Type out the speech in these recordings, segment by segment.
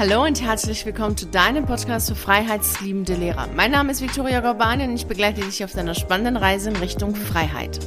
Hallo und herzlich willkommen zu deinem Podcast für freiheitsliebende Lehrer. Mein Name ist Viktoria Gorbani und ich begleite dich auf deiner spannenden Reise in Richtung Freiheit.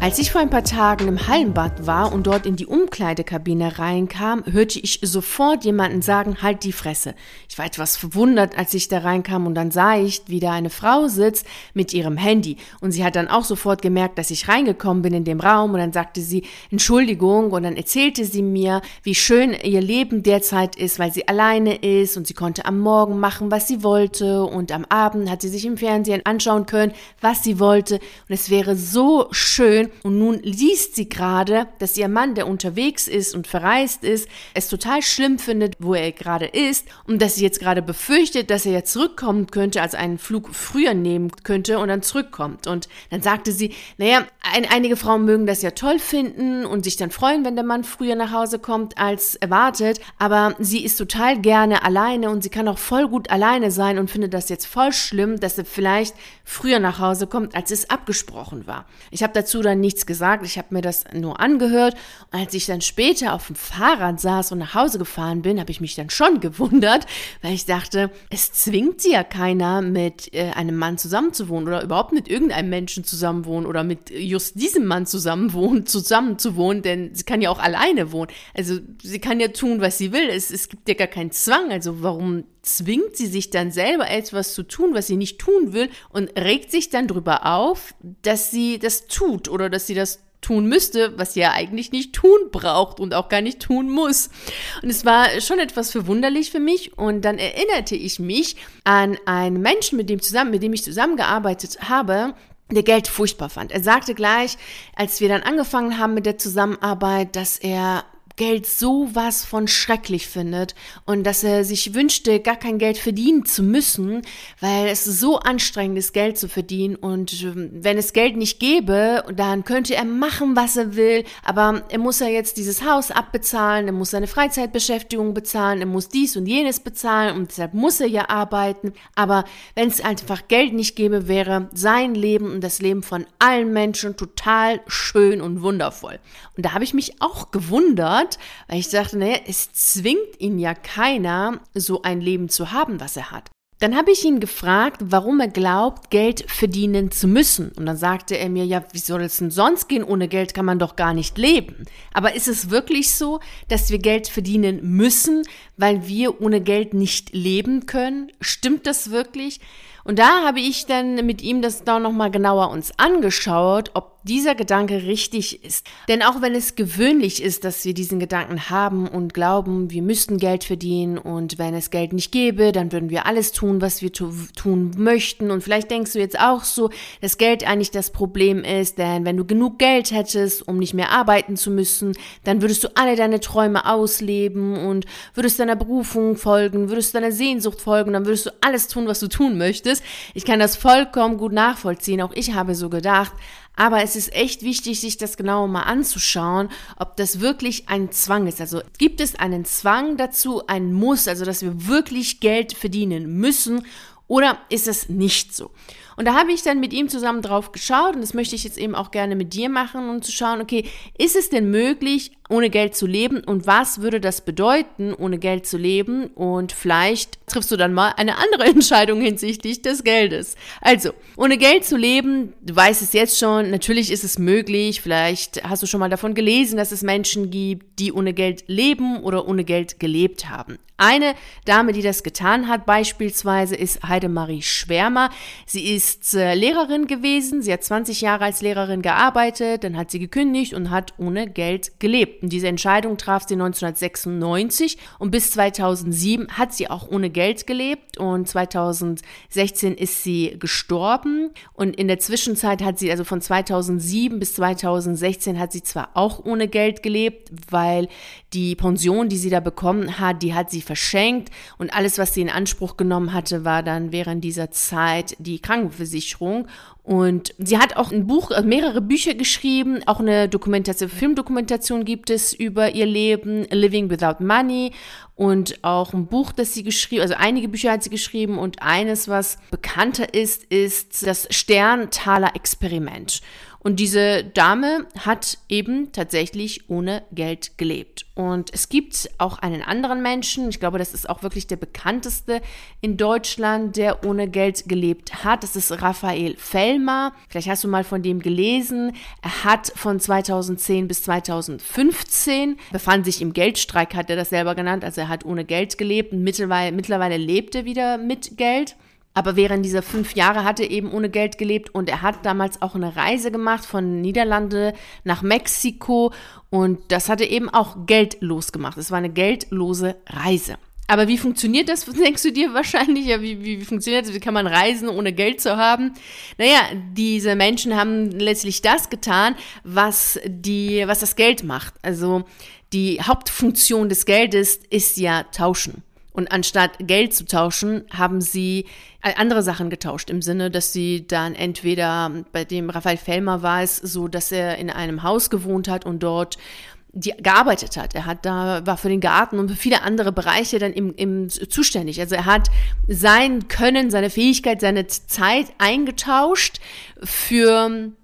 Als ich vor ein paar Tagen im Hallenbad war und dort in die Umkleidekabine reinkam, hörte ich sofort jemanden sagen, halt die Fresse. Ich war etwas verwundert, als ich da reinkam und dann sah ich, wie da eine Frau sitzt mit ihrem Handy. Und sie hat dann auch sofort gemerkt, dass ich reingekommen bin in dem Raum und dann sagte sie, Entschuldigung und dann erzählte sie mir, wie schön ihr Leben derzeit ist, weil sie alleine ist und sie konnte am Morgen machen, was sie wollte und am Abend hat sie sich im Fernsehen anschauen können, was sie wollte und es wäre so schön, schön. Und nun liest sie gerade, dass ihr Mann, der unterwegs ist und verreist ist, es total schlimm findet, wo er gerade ist und dass sie jetzt gerade befürchtet, dass er ja zurückkommen könnte, also einen Flug früher nehmen könnte und dann zurückkommt. Und dann sagte sie, naja, ein, einige Frauen mögen das ja toll finden und sich dann freuen, wenn der Mann früher nach Hause kommt als erwartet, aber sie ist total gerne alleine und sie kann auch voll gut alleine sein und findet das jetzt voll schlimm, dass er vielleicht früher nach Hause kommt, als es abgesprochen war. Ich habe dazu dann nichts gesagt, ich habe mir das nur angehört. Und als ich dann später auf dem Fahrrad saß und nach Hause gefahren bin, habe ich mich dann schon gewundert, weil ich dachte, es zwingt sie ja keiner, mit äh, einem Mann zusammenzuwohnen oder überhaupt mit irgendeinem Menschen zusammenwohnen oder mit just diesem Mann zusammenwohnen, zusammenzuwohnen, denn sie kann ja auch alleine wohnen. Also sie kann ja tun, was sie will. Es, es gibt ja gar keinen Zwang. Also warum zwingt sie sich dann selber etwas zu tun, was sie nicht tun will und regt sich dann darüber auf, dass sie das tut oder dass sie das tun müsste, was sie ja eigentlich nicht tun braucht und auch gar nicht tun muss. Und es war schon etwas verwunderlich für mich und dann erinnerte ich mich an einen Menschen, mit dem zusammen, mit dem ich zusammengearbeitet habe, der Geld furchtbar fand. Er sagte gleich, als wir dann angefangen haben mit der Zusammenarbeit, dass er Geld so was von schrecklich findet und dass er sich wünschte, gar kein Geld verdienen zu müssen, weil es so anstrengend ist, Geld zu verdienen. Und ähm, wenn es Geld nicht gäbe, dann könnte er machen, was er will, aber er muss ja jetzt dieses Haus abbezahlen, er muss seine Freizeitbeschäftigung bezahlen, er muss dies und jenes bezahlen und deshalb muss er ja arbeiten, aber wenn es einfach Geld nicht gäbe, wäre sein Leben und das Leben von allen Menschen total schön und wundervoll. Und da habe ich mich auch gewundert, hat, weil ich dachte, naja, es zwingt ihn ja keiner, so ein Leben zu haben, was er hat. Dann habe ich ihn gefragt, warum er glaubt, Geld verdienen zu müssen. Und dann sagte er mir, ja, wie soll es denn sonst gehen? Ohne Geld kann man doch gar nicht leben. Aber ist es wirklich so, dass wir Geld verdienen müssen, weil wir ohne Geld nicht leben können? Stimmt das wirklich? Und da habe ich dann mit ihm das da nochmal genauer uns angeschaut, ob dieser Gedanke richtig ist. Denn auch wenn es gewöhnlich ist, dass wir diesen Gedanken haben und glauben, wir müssten Geld verdienen und wenn es Geld nicht gäbe, dann würden wir alles tun, was wir tun möchten. Und vielleicht denkst du jetzt auch so, dass Geld eigentlich das Problem ist, denn wenn du genug Geld hättest, um nicht mehr arbeiten zu müssen, dann würdest du alle deine Träume ausleben und würdest deiner Berufung folgen, würdest deiner Sehnsucht folgen, dann würdest du alles tun, was du tun möchtest. Ich kann das vollkommen gut nachvollziehen. Auch ich habe so gedacht. Aber es ist echt wichtig, sich das genauer mal anzuschauen, ob das wirklich ein Zwang ist. Also gibt es einen Zwang dazu, ein Muss, also dass wir wirklich Geld verdienen müssen oder ist es nicht so? Und da habe ich dann mit ihm zusammen drauf geschaut und das möchte ich jetzt eben auch gerne mit dir machen, um zu schauen, okay, ist es denn möglich, ohne Geld zu leben und was würde das bedeuten, ohne Geld zu leben und vielleicht triffst du dann mal eine andere Entscheidung hinsichtlich des Geldes. Also, ohne Geld zu leben, du weißt es jetzt schon, natürlich ist es möglich, vielleicht hast du schon mal davon gelesen, dass es Menschen gibt, die ohne Geld leben oder ohne Geld gelebt haben. Eine Dame, die das getan hat, beispielsweise ist Heidemarie Schwärmer. Sie ist äh, Lehrerin gewesen, sie hat 20 Jahre als Lehrerin gearbeitet, dann hat sie gekündigt und hat ohne Geld gelebt. Und diese Entscheidung traf sie 1996 und bis 2007 hat sie auch ohne Geld gelebt und 2016 ist sie gestorben und in der Zwischenzeit hat sie also von 2007 bis 2016 hat sie zwar auch ohne Geld gelebt, weil die Pension, die sie da bekommen hat, die hat sie verschenkt. Und alles, was sie in Anspruch genommen hatte, war dann während dieser Zeit die Krankenversicherung. Und sie hat auch ein Buch, äh, mehrere Bücher geschrieben, auch eine Dokumentation, Filmdokumentation gibt es über ihr Leben, Living Without Money. Und auch ein Buch, das sie geschrieben, also einige Bücher hat sie geschrieben. Und eines, was bekannter ist, ist das Sterntaler Experiment. Und diese Dame hat eben tatsächlich ohne Geld gelebt. Und es gibt auch einen anderen Menschen, ich glaube, das ist auch wirklich der bekannteste in Deutschland, der ohne Geld gelebt hat. Das ist Raphael Fellmer. Vielleicht hast du mal von dem gelesen. Er hat von 2010 bis 2015, befand sich im Geldstreik, hat er das selber genannt. Also er hat ohne Geld gelebt mittlerweile, mittlerweile lebt er wieder mit Geld. Aber während dieser fünf Jahre hat er eben ohne Geld gelebt und er hat damals auch eine Reise gemacht von Niederlande nach Mexiko und das hat er eben auch geldlos gemacht. Es war eine geldlose Reise. Aber wie funktioniert das, denkst du dir wahrscheinlich? Ja, wie, wie, wie funktioniert das? Wie kann man reisen, ohne Geld zu haben? Naja, diese Menschen haben letztlich das getan, was, die, was das Geld macht. Also die Hauptfunktion des Geldes ist ja tauschen. Und anstatt Geld zu tauschen, haben sie andere Sachen getauscht, im Sinne, dass sie dann entweder bei dem Raphael Fellmer war es so, dass er in einem Haus gewohnt hat und dort die gearbeitet hat. Er hat da, war für den Garten und für viele andere Bereiche dann im, im zuständig. Also er hat sein Können, seine Fähigkeit, seine Zeit eingetauscht für äh,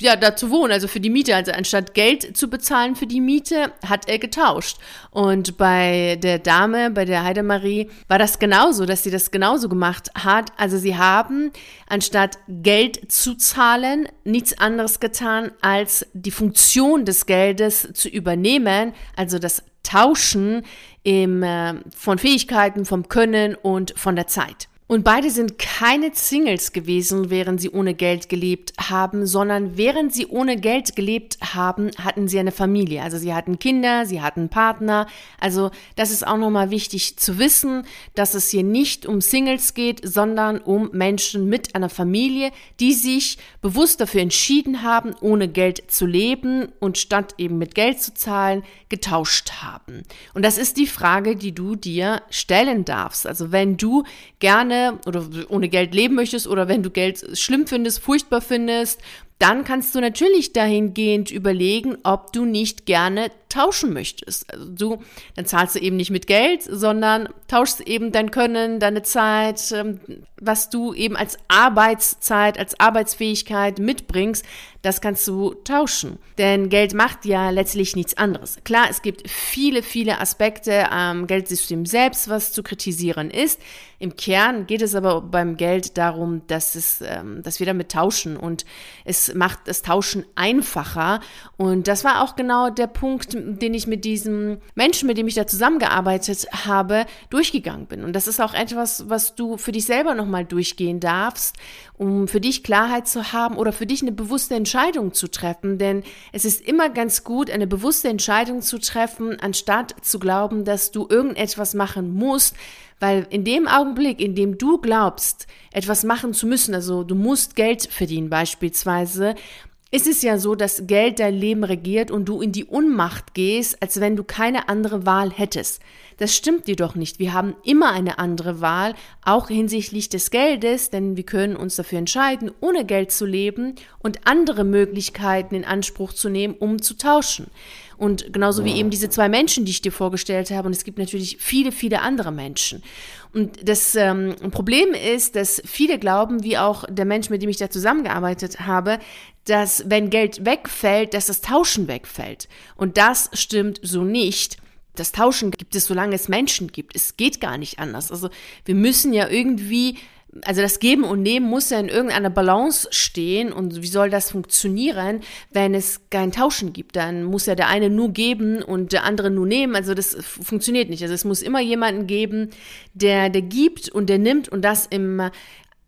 ja, da zu wohnen, also für die Miete. Also anstatt Geld zu bezahlen für die Miete, hat er getauscht. Und bei der Dame, bei der Heidemarie, war das genauso, dass sie das genauso gemacht hat. Also sie haben anstatt Geld zu zahlen, nichts anderes getan, als die Funktion des Geldes zu übernehmen, also das Tauschen im, äh, von Fähigkeiten, vom Können und von der Zeit. Und beide sind keine Singles gewesen, während sie ohne Geld gelebt haben, sondern während sie ohne Geld gelebt haben, hatten sie eine Familie. Also sie hatten Kinder, sie hatten Partner. Also das ist auch nochmal wichtig zu wissen, dass es hier nicht um Singles geht, sondern um Menschen mit einer Familie, die sich bewusst dafür entschieden haben, ohne Geld zu leben und statt eben mit Geld zu zahlen, getauscht haben. Und das ist die Frage, die du dir stellen darfst. Also wenn du gerne oder ohne Geld leben möchtest oder wenn du Geld schlimm findest, furchtbar findest, dann kannst du natürlich dahingehend überlegen, ob du nicht gerne tauschen möchtest. Also du, dann zahlst du eben nicht mit Geld, sondern tauschst eben dein Können, deine Zeit, ähm, was du eben als Arbeitszeit, als Arbeitsfähigkeit mitbringst, das kannst du tauschen. Denn Geld macht ja letztlich nichts anderes. Klar, es gibt viele, viele Aspekte am Geldsystem selbst, was zu kritisieren ist. Im Kern geht es aber beim Geld darum, dass es, ähm, dass wir damit tauschen und es macht das Tauschen einfacher. Und das war auch genau der Punkt, den ich mit diesem Menschen, mit dem ich da zusammengearbeitet habe, durchgegangen bin. Und das ist auch etwas, was du für dich selber nochmal durchgehen darfst, um für dich Klarheit zu haben oder für dich eine bewusste Entscheidung zu treffen. Denn es ist immer ganz gut, eine bewusste Entscheidung zu treffen, anstatt zu glauben, dass du irgendetwas machen musst, weil in dem Augenblick, in dem du glaubst, etwas machen zu müssen, also du musst Geld verdienen beispielsweise, ist es ja so, dass Geld dein Leben regiert und du in die Unmacht gehst, als wenn du keine andere Wahl hättest. Das stimmt jedoch nicht. Wir haben immer eine andere Wahl, auch hinsichtlich des Geldes, denn wir können uns dafür entscheiden, ohne Geld zu leben und andere Möglichkeiten in Anspruch zu nehmen, um zu tauschen. Und genauso wie eben diese zwei Menschen, die ich dir vorgestellt habe. Und es gibt natürlich viele, viele andere Menschen. Und das ähm, Problem ist, dass viele glauben, wie auch der Mensch, mit dem ich da zusammengearbeitet habe, dass wenn Geld wegfällt, dass das Tauschen wegfällt. Und das stimmt so nicht. Das Tauschen gibt es, solange es Menschen gibt. Es geht gar nicht anders. Also wir müssen ja irgendwie also das Geben und Nehmen muss ja in irgendeiner Balance stehen und wie soll das funktionieren, wenn es kein Tauschen gibt? Dann muss ja der eine nur geben und der andere nur nehmen. Also das funktioniert nicht. Also es muss immer jemanden geben, der, der gibt und der nimmt und das im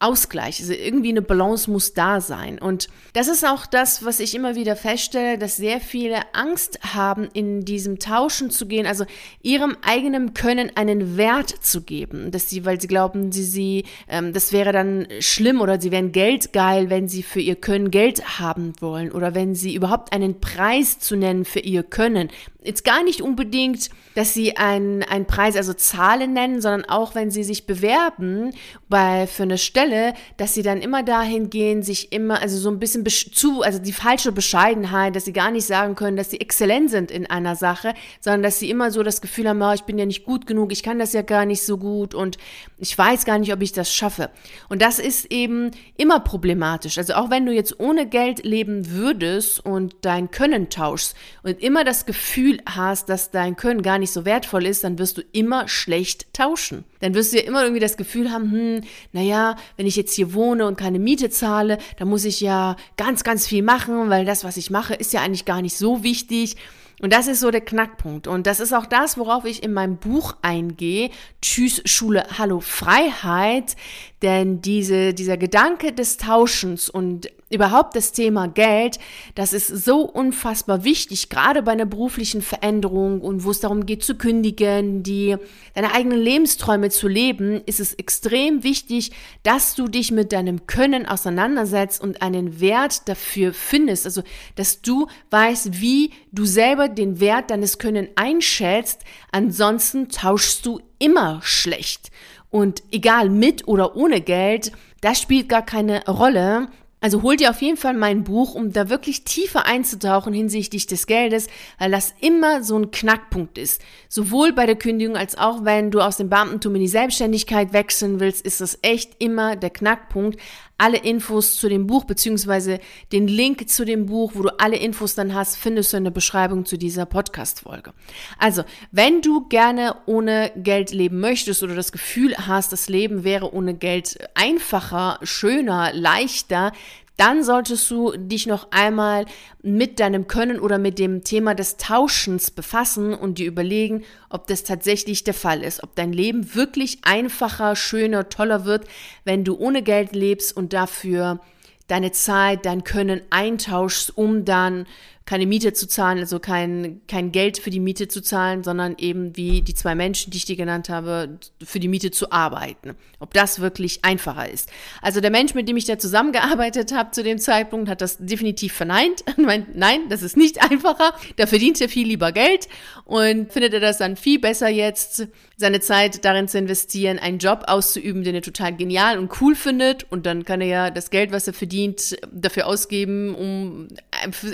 Ausgleich. Also irgendwie eine Balance muss da sein. Und das ist auch das, was ich immer wieder feststelle, dass sehr viele Angst haben, in diesem Tauschen zu gehen, also ihrem eigenen Können einen Wert zu geben. Dass sie, weil sie glauben, sie, sie, ähm, das wäre dann schlimm oder sie wären geldgeil, wenn sie für ihr Können Geld haben wollen oder wenn sie überhaupt einen Preis zu nennen für ihr Können. Jetzt gar nicht unbedingt, dass sie einen, einen Preis, also Zahlen nennen, sondern auch wenn sie sich bewerben bei, für eine Stelle, dass sie dann immer dahin gehen, sich immer, also so ein bisschen zu, also die falsche Bescheidenheit, dass sie gar nicht sagen können, dass sie exzellent sind in einer Sache, sondern dass sie immer so das Gefühl haben, oh, ich bin ja nicht gut genug, ich kann das ja gar nicht so gut und ich weiß gar nicht, ob ich das schaffe. Und das ist eben immer problematisch. Also auch wenn du jetzt ohne Geld leben würdest und dein Können tauschst und immer das Gefühl hast, dass dein Können gar nicht so wertvoll ist, dann wirst du immer schlecht tauschen. Dann wirst du ja immer irgendwie das Gefühl haben, hm, naja, wenn ich jetzt hier wohne und keine Miete zahle, dann muss ich ja ganz, ganz viel machen, weil das, was ich mache, ist ja eigentlich gar nicht so wichtig. Und das ist so der Knackpunkt. Und das ist auch das, worauf ich in meinem Buch eingehe. Tschüss Schule, Hallo Freiheit. Denn diese, dieser Gedanke des Tauschens und überhaupt das Thema Geld, das ist so unfassbar wichtig, gerade bei einer beruflichen Veränderung und wo es darum geht zu kündigen, die deine eigenen Lebensträume zu leben, ist es extrem wichtig, dass du dich mit deinem Können auseinandersetzt und einen Wert dafür findest, also dass du weißt, wie du selber den Wert deines Können einschätzt, ansonsten tauschst du immer schlecht. Und egal mit oder ohne Geld, das spielt gar keine Rolle. Also hol dir auf jeden Fall mein Buch, um da wirklich tiefer einzutauchen hinsichtlich des Geldes, weil das immer so ein Knackpunkt ist. Sowohl bei der Kündigung als auch wenn du aus dem Beamtentum in die Selbstständigkeit wechseln willst, ist das echt immer der Knackpunkt alle Infos zu dem Buch, beziehungsweise den Link zu dem Buch, wo du alle Infos dann hast, findest du in der Beschreibung zu dieser Podcast-Folge. Also, wenn du gerne ohne Geld leben möchtest oder das Gefühl hast, das Leben wäre ohne Geld einfacher, schöner, leichter, dann solltest du dich noch einmal mit deinem Können oder mit dem Thema des Tauschens befassen und dir überlegen, ob das tatsächlich der Fall ist, ob dein Leben wirklich einfacher, schöner, toller wird, wenn du ohne Geld lebst und dafür deine Zeit, dein Können eintauschst, um dann keine Miete zu zahlen, also kein, kein Geld für die Miete zu zahlen, sondern eben wie die zwei Menschen, die ich dir genannt habe, für die Miete zu arbeiten. Ob das wirklich einfacher ist. Also der Mensch, mit dem ich da zusammengearbeitet habe zu dem Zeitpunkt, hat das definitiv verneint. meint, nein, das ist nicht einfacher. Da verdient er viel lieber Geld und findet er das dann viel besser jetzt, seine Zeit darin zu investieren, einen Job auszuüben, den er total genial und cool findet. Und dann kann er ja das Geld, was er verdient, dafür ausgeben, um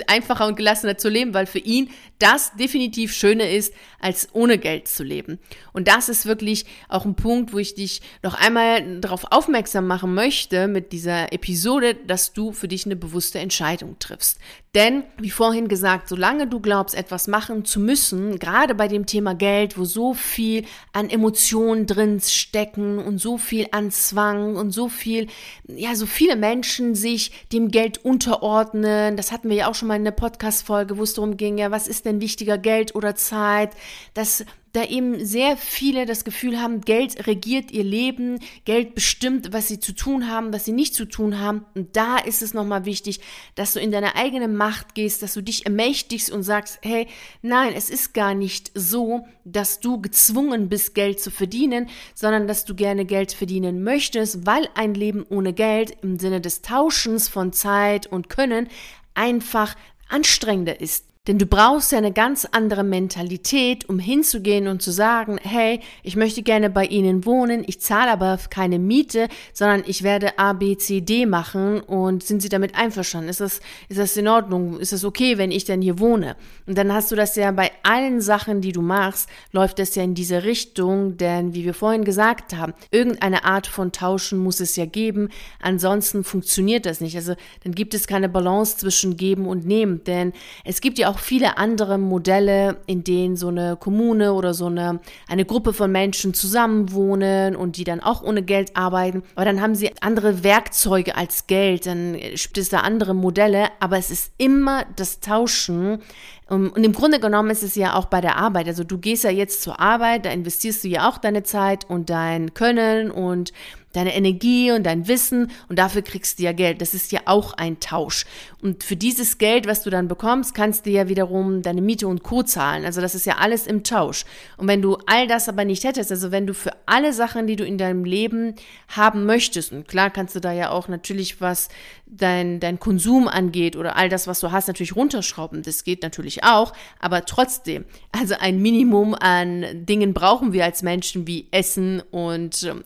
einfacher und gelassener zu leben, weil für ihn das definitiv schöner ist, als ohne Geld zu leben. Und das ist wirklich auch ein Punkt, wo ich dich noch einmal darauf aufmerksam machen möchte mit dieser Episode, dass du für dich eine bewusste Entscheidung triffst. Denn, wie vorhin gesagt, solange du glaubst, etwas machen zu müssen, gerade bei dem Thema Geld, wo so viel an Emotionen drin stecken und so viel an Zwang und so viel, ja, so viele Menschen sich dem Geld unterordnen, das hatten wir ja auch schon mal in der Podcast-Folge, wo es darum ging, ja, was ist denn wichtiger, Geld oder Zeit, dass da eben sehr viele das Gefühl haben, Geld regiert ihr Leben, Geld bestimmt, was sie zu tun haben, was sie nicht zu tun haben. Und da ist es nochmal wichtig, dass du in deine eigene Macht gehst, dass du dich ermächtigst und sagst, hey, nein, es ist gar nicht so, dass du gezwungen bist, Geld zu verdienen, sondern dass du gerne Geld verdienen möchtest, weil ein Leben ohne Geld im Sinne des Tauschens von Zeit und Können einfach anstrengender ist. Denn du brauchst ja eine ganz andere Mentalität, um hinzugehen und zu sagen, hey, ich möchte gerne bei Ihnen wohnen, ich zahle aber keine Miete, sondern ich werde A, B, C, D machen und sind Sie damit einverstanden? Ist das, ist das in Ordnung? Ist das okay, wenn ich denn hier wohne? Und dann hast du das ja bei allen Sachen, die du machst, läuft das ja in diese Richtung, denn wie wir vorhin gesagt haben, irgendeine Art von Tauschen muss es ja geben, ansonsten funktioniert das nicht. Also dann gibt es keine Balance zwischen geben und nehmen, denn es gibt ja auch auch viele andere Modelle, in denen so eine Kommune oder so eine, eine Gruppe von Menschen zusammenwohnen und die dann auch ohne Geld arbeiten. Aber dann haben sie andere Werkzeuge als Geld, dann gibt es da andere Modelle, aber es ist immer das Tauschen. Und im Grunde genommen ist es ja auch bei der Arbeit. Also du gehst ja jetzt zur Arbeit, da investierst du ja auch deine Zeit und dein Können und deine Energie und dein Wissen und dafür kriegst du ja Geld. Das ist ja auch ein Tausch. Und für dieses Geld, was du dann bekommst, kannst du ja wiederum deine Miete und Co. zahlen. Also das ist ja alles im Tausch. Und wenn du all das aber nicht hättest, also wenn du für alle Sachen, die du in deinem Leben haben möchtest, und klar kannst du da ja auch natürlich was dein, dein Konsum angeht oder all das, was du hast, natürlich runterschrauben. Das geht natürlich auch, aber trotzdem, also ein Minimum an Dingen brauchen wir als Menschen wie Essen und ähm,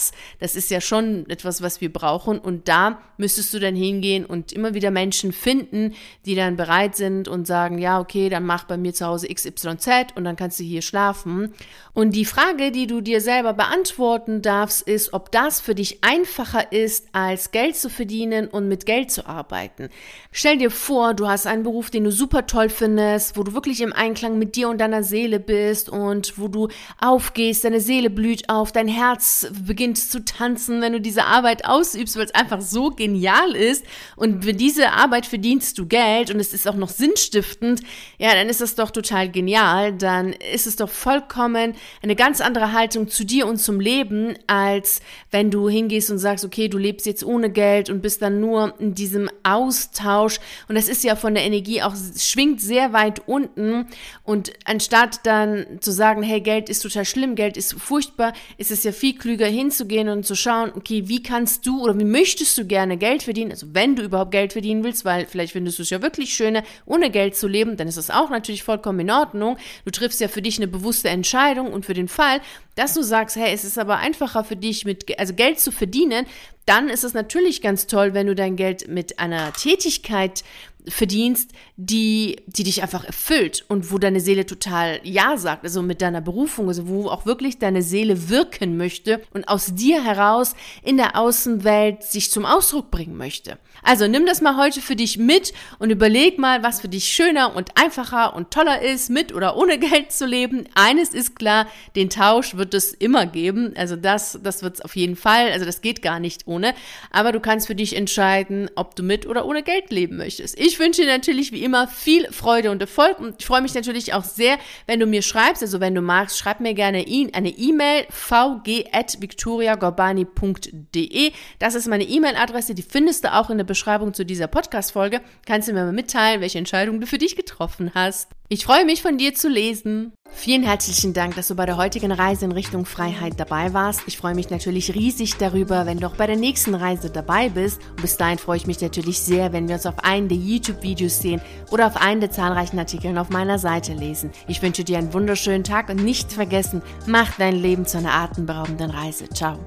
Schlafplatz. Das ist ja schon etwas, was wir brauchen. Und da müsstest du dann hingehen und immer wieder Menschen finden, die dann bereit sind und sagen, ja, okay, dann mach bei mir zu Hause XYZ und dann kannst du hier schlafen. Und die Frage, die du dir selber beantworten darfst, ist, ob das für dich einfacher ist, als Geld zu verdienen und mit Geld zu arbeiten. Stell dir vor, du hast einen Beruf, den du super toll findest, wo du wirklich im Einklang mit dir und deiner Seele bist und wo du aufgehst, deine Seele blüht auf, dein Herz beginnt zu tanzen, wenn du diese Arbeit ausübst, weil es einfach so genial ist. Und für diese Arbeit verdienst du Geld und es ist auch noch sinnstiftend, ja, dann ist das doch total genial. Dann ist es doch vollkommen eine ganz andere Haltung zu dir und zum Leben, als wenn du hingehst und sagst, okay, du lebst jetzt ohne Geld und bist dann nur in diesem Austausch. Und das ist ja von der Energie auch, schwingt sehr weit unten. Und anstatt dann zu sagen, hey, Geld ist total schlimm, Geld ist furchtbar, ist es ja viel klüger hinzugehen und zu schauen, okay, wie kannst du oder wie möchtest du gerne Geld verdienen? Also wenn du überhaupt Geld verdienen willst, weil vielleicht findest du es ja wirklich schöner, ohne Geld zu leben, dann ist das auch natürlich vollkommen in Ordnung. Du triffst ja für dich eine bewusste Entscheidung und für den Fall, dass du sagst, hey, es ist aber einfacher für dich, mit, also Geld zu verdienen, dann ist es natürlich ganz toll, wenn du dein Geld mit einer Tätigkeit verdienst, die, die dich einfach erfüllt und wo deine Seele total Ja sagt, also mit deiner Berufung, also wo auch wirklich deine Seele wirken möchte und aus dir heraus in der Außenwelt sich zum Ausdruck bringen möchte. Also nimm das mal heute für dich mit und überleg mal, was für dich schöner und einfacher und toller ist, mit oder ohne Geld zu leben. Eines ist klar, den Tausch wird es immer geben. Also das, das wird es auf jeden Fall. Also das geht gar nicht ohne. Aber du kannst für dich entscheiden, ob du mit oder ohne Geld leben möchtest. Ich wünsche dir natürlich wie immer viel Freude und Erfolg und ich freue mich natürlich auch sehr, wenn du mir schreibst. Also wenn du magst, schreib mir gerne eine E-Mail vg@victoriagorbani.de. Das ist meine E-Mail-Adresse. Die findest du auch in der Beschreibung zu dieser Podcast-Folge. Kannst du mir mal mitteilen, welche Entscheidung du für dich getroffen hast. Ich freue mich, von dir zu lesen. Vielen herzlichen Dank, dass du bei der heutigen Reise in Richtung Freiheit dabei warst. Ich freue mich natürlich riesig darüber, wenn du auch bei der nächsten Reise dabei bist. Und bis dahin freue ich mich natürlich sehr, wenn wir uns auf einen der YouTube-Videos sehen oder auf einen der zahlreichen Artikeln auf meiner Seite lesen. Ich wünsche dir einen wunderschönen Tag und nicht vergessen, mach dein Leben zu einer atemberaubenden Reise. Ciao.